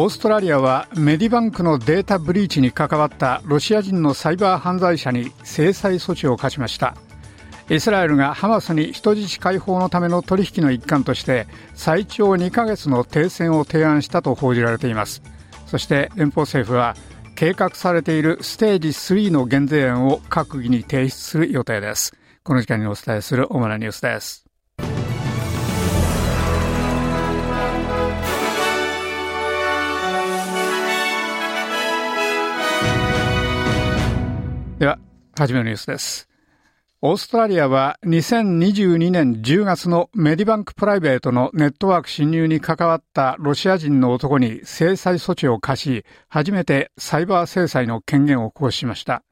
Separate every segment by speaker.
Speaker 1: オーストラリアはメディバンクのデータブリーチに関わったロシア人のサイバー犯罪者に制裁措置を課しました。イスラエルがハマスに人質解放のための取引の一環として最長2ヶ月の停戦を提案したと報じられています。そして連邦政府は計画されているステージ3の減税案を閣議に提出する予定です。この時間にお伝えする主なニュースです。では、初めのニュースです。オーストラリアは2022年10月のメディバンクプライベートのネットワーク侵入に関わったロシア人の男に制裁措置を課し、初めてサイバー制裁の権限を行使しました。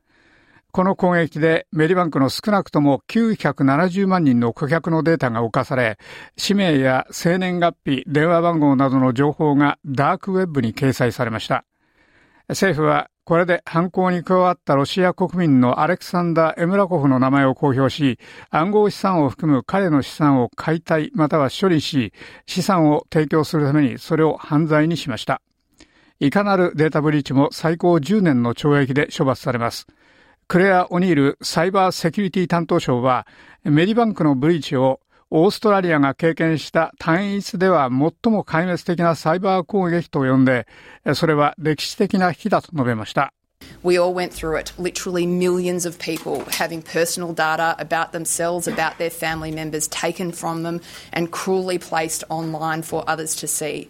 Speaker 1: この攻撃でメディバンクの少なくとも970万人の顧客のデータが侵され、氏名や生年月日、電話番号などの情報がダークウェブに掲載されました。政府はこれで犯行に加わったロシア国民のアレクサンダー・エムラコフの名前を公表し、暗号資産を含む彼の資産を解体または処理し、資産を提供するためにそれを犯罪にしました。いかなるデータブリーチも最高10年の懲役で処罰されます。クレア・オニールサイバーセキュリティ担当省は、メディバンクのブリーチをオーストラリアが経験した単一では最も壊滅的なサイバー攻撃と呼んで、それは歴史的な日だと述べました。
Speaker 2: We all went through it. Literally millions of people having personal data about themselves, about their family members taken from them and cruelly placed online for others to see.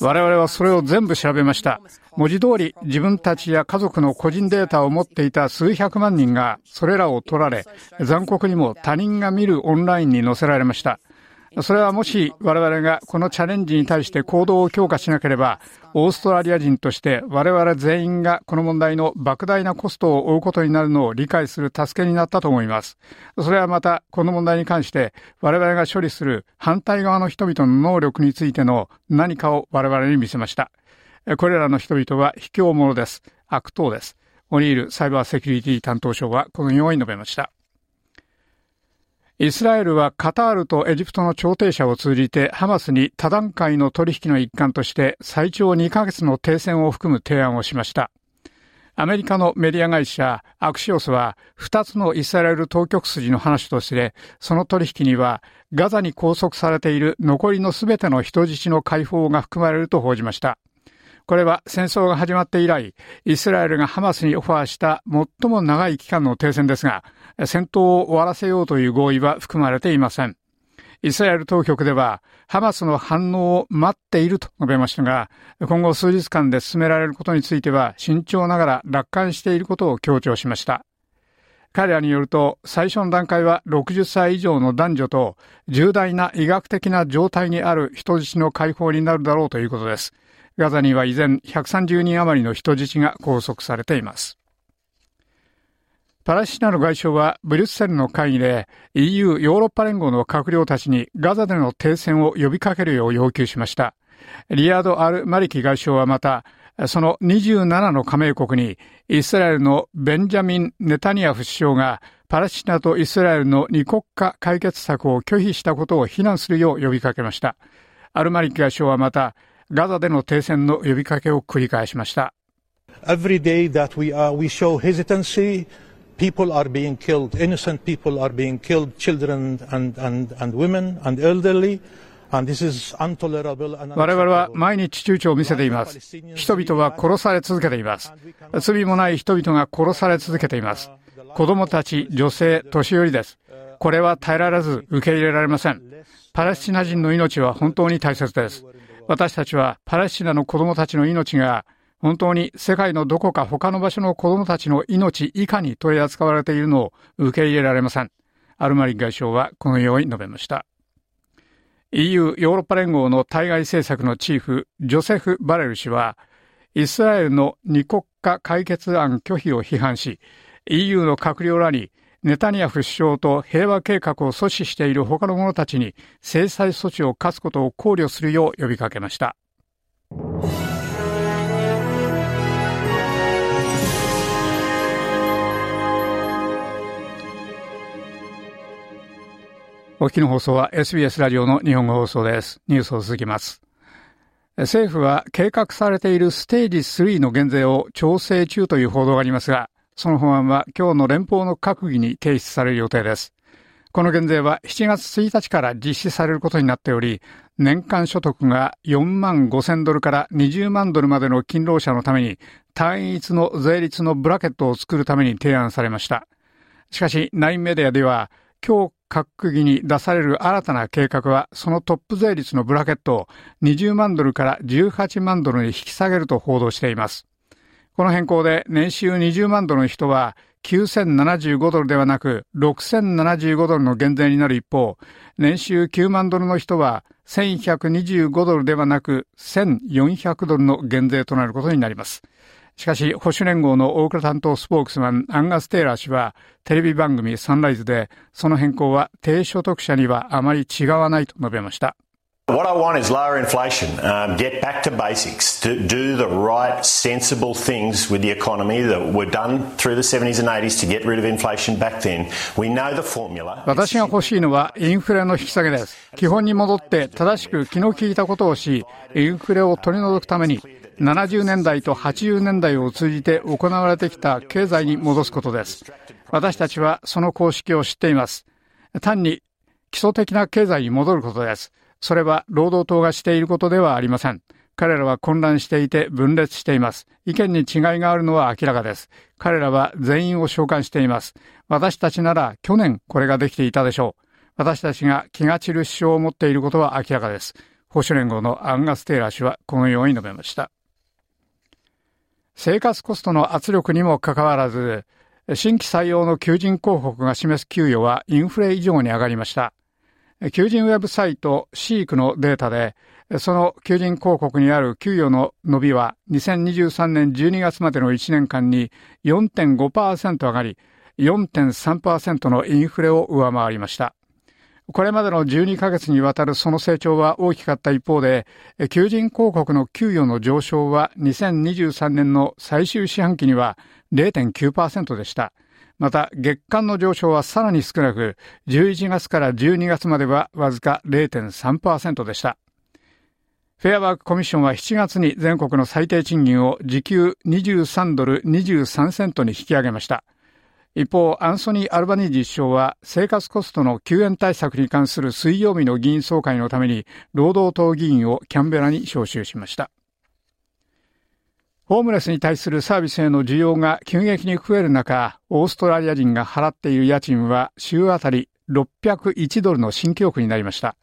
Speaker 1: 我々はそれを全部調べました。文字通り自分たちや家族の個人データを持っていた数百万人がそれらを取られ、残酷にも他人が見るオンラインに載せられました。それはもし我々がこのチャレンジに対して行動を強化しなければ、オーストラリア人として我々全員がこの問題の莫大なコストを負うことになるのを理解する助けになったと思います。それはまたこの問題に関して我々が処理する反対側の人々の能力についての何かを我々に見せました。これらの人々は卑怯者です。悪党です。オニールサイバーセキュリティ担当省はこのように述べました。イスラエルはカタールとエジプトの調停者を通じてハマスに多段階の取引の一環として最長2ヶ月の停戦を含む提案をしました。アメリカのメディア会社アクシオスは2つのイスラエル当局筋の話としてその取引にはガザに拘束されている残りの全ての人質の解放が含まれると報じました。これは戦争が始まって以来、イスラエルがハマスにオファーした最も長い期間の停戦ですが、戦闘を終わらせようという合意は含まれていません。イスラエル当局では、ハマスの反応を待っていると述べましたが、今後数日間で進められることについては、慎重ながら楽観していることを強調しました。彼らによると、最初の段階は60歳以上の男女と、重大な医学的な状態にある人質の解放になるだろうということです。ガザには依然130人余りの人質が拘束されています。パレスチナの外相はブリュッセルの会議で EU ヨーロッパ連合の閣僚たちにガザでの停戦を呼びかけるよう要求しました。リヤード・アル・マリキ外相はまた、その27の加盟国にイスラエルのベンジャミン・ネタニヤフ首相がパレスチナとイスラエルの二国家解決策を拒否したことを非難するよう呼びかけました。アルマリキ外相はまた、ガザでの停戦の呼びかけを繰り返しました。Every day that we, are, we show hesitancy, people are being killed, innocent people are being killed, children and, and, and women and elderly. 我々は毎日躊躇を見せています。人々は殺され続けています。罪もない人々が殺され続けています。子供たち、女性、年寄りです。これは耐えられず受け入れられません。パレスチナ人の命は本当に大切です。私たちはパレスチナの子供たちの命が本当に世界のどこか他の場所の子供たちの命以下に取り扱われているのを受け入れられません。アルマリン外相はこのように述べました。EU ヨーロッパ連合の対外政策のチーフ、ジョセフ・バレル氏は、イスラエルの二国家解決案拒否を批判し、EU の閣僚らにネタニヤフ首相と平和計画を阻止している他の者たちに制裁措置を課すことを考慮するよう呼びかけました。お聞きの放送は SBS ラジオの日本語放送です。ニュースを続きます。政府は計画されているステージ3の減税を調整中という報道がありますが、その法案は今日の連邦の閣議に提出される予定です。この減税は7月1日から実施されることになっており、年間所得が4万5千ドルから20万ドルまでの勤労者のために単一の税率のブラケットを作るために提案されました。しかし、ナインメディアでは、今日閣議に出される新たな計画は、そのトップ税率のブラケットを20万ドルから18万ドルに引き下げると報道しています。この変更で年収20万ドルの人は9075ドルではなく6075ドルの減税になる一方、年収9万ドルの人は1125ドルではなく1400ドルの減税となることになります。しかし、保守連合の大倉担当スポークスマン、アンガス・テイラー氏は、テレビ番組サンライズで、その変更は低所得者にはあまり違わないと述べました。
Speaker 3: What I want is lower inflation, um, get back to basics, to do the right, sensible things with the economy that were done through the 70s and 80s to get rid of inflation back then. We know the formula.
Speaker 1: 私が欲しいのはインフレの引き下げです。基本に戻って正しく気の利いたことをし、インフレを取り除くために70年代と80年代を通じて行われてきた経済に戻すことです。私たちはその公式を知っています。単に基礎的な経済に戻ることです。それは労働党がしていることではありません。彼らは混乱していて分裂しています。意見に違いがあるのは明らかです。彼らは全員を召喚しています。私たちなら去年これができていたでしょう。私たちが気が散る主張を持っていることは明らかです。保守連合のアンガス・テイラー氏はこのように述べました。生活コストの圧力にもかかわらず、新規採用の求人広告が示す給与はインフレ以上に上がりました。求人ウェブサイトシークのデータで、その求人広告にある給与の伸びは2023年12月までの1年間に4.5%上がり、4.3%のインフレを上回りました。これまでの12ヶ月にわたるその成長は大きかった一方で、求人広告の給与の上昇は2023年の最終四半期には0.9%でした。また、月間の上昇はさらに少なく、11月から12月まではわずか0.3%でした。フェアワークコミッションは7月に全国の最低賃金を時給23ドル23セントに引き上げました。一方、アンソニー・アルバニージ首相は生活コストの救援対策に関する水曜日の議員総会のために労働党議員をキャンベラに招集しました。ホームレスに対するサービスへの需要が急激に増える中、オーストラリア人が払っている家賃は週あたり601ドルの新記録になりました。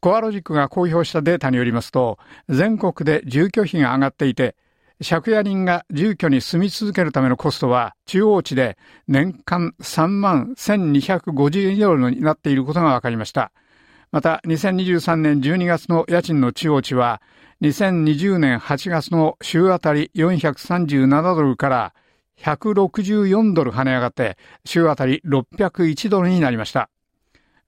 Speaker 1: コアロジックが公表したデータによりますと、全国で住居費が上がっていて、借家人が住居に住み続けるためのコストは中央値で年間3万1250ドルになっていることが分かりました。また2023年12月の家賃の中央値は2020年8月の週あたり437ドルから164ドル跳ね上がって週あたり601ドルになりました。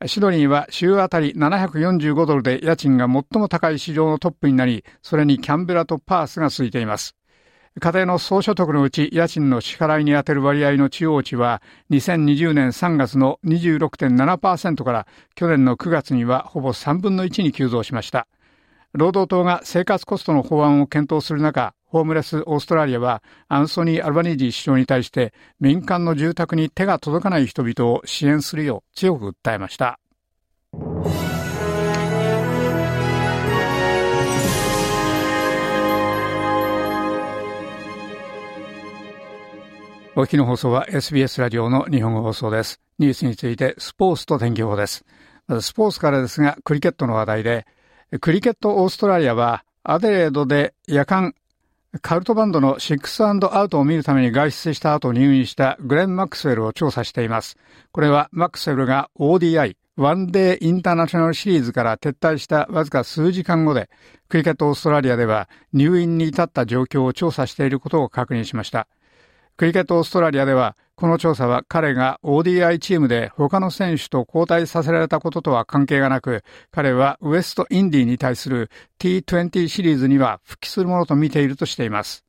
Speaker 1: シドニーは週あたり745ドルで家賃が最も高い市場のトップになり、それにキャンベラとパースが続いています。家庭の総所得のうち家賃の支払いに充てる割合の中央値は2020年3月の26.7%から去年の9月にはほぼ3分の1に急増しました。労働党が生活コストの法案を検討する中、ホームレスオーストラリアはアンソニー・アルバニージー首相に対して民間の住宅に手が届かない人々を支援するよう強く訴えました。お聞きの放送は SBS ラジオの日本語放送です。ニュースについてスポーツと天気予報です。スポーツからですが、クリケットの話題で、クリケットオーストラリアはアデレードで夜間カルトバンドのシックスアウトを見るために外出した後入院したグレン・マックスウェルを調査しています。これはマックスウェルが ODI、ワンデーインターナショナルシリーズから撤退したわずか数時間後で、クリケットオーストラリアでは入院に至った状況を調査していることを確認しました。クリケットオーストラリアでは、この調査は彼が ODI チームで他の選手と交代させられたこととは関係がなく、彼はウエストインディに対する T20 シリーズには復帰するものと見ているとしています。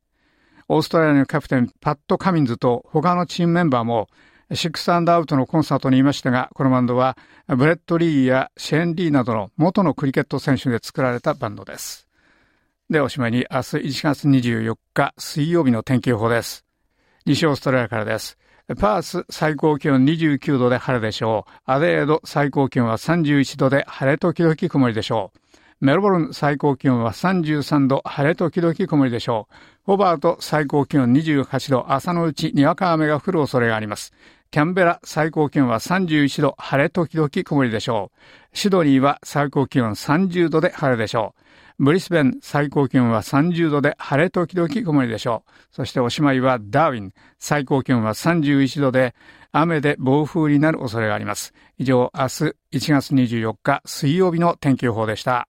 Speaker 1: オーストラリアのキャプテンパット・カミンズと他のチームメンバーも Six and Out のコンサートにいましたが、このバンドはブレット・リーやシェーン・リーなどの元のクリケット選手で作られたバンドです。で、おしまいに明日1月24日水曜日の天気予報です。西オーストラリアからです。パース最高気温29度で晴れでしょう。アデード最高気温は31度で晴れ時々曇りでしょう。メルボルン最高気温は33度、晴れ時々曇りでしょう。ホバート最高気温28度、朝のうちにわか雨が降る恐れがあります。キャンベラ最高気温は31度、晴れ時々曇りでしょう。シドニーは最高気温30度で晴れでしょう。ブリスベン最高気温は30度で晴れ時々曇りでしょう。そしておしまいはダーウィン最高気温は31度で雨で暴風になる恐れがあります。以上、明日1月24日水曜日の天気予報でした。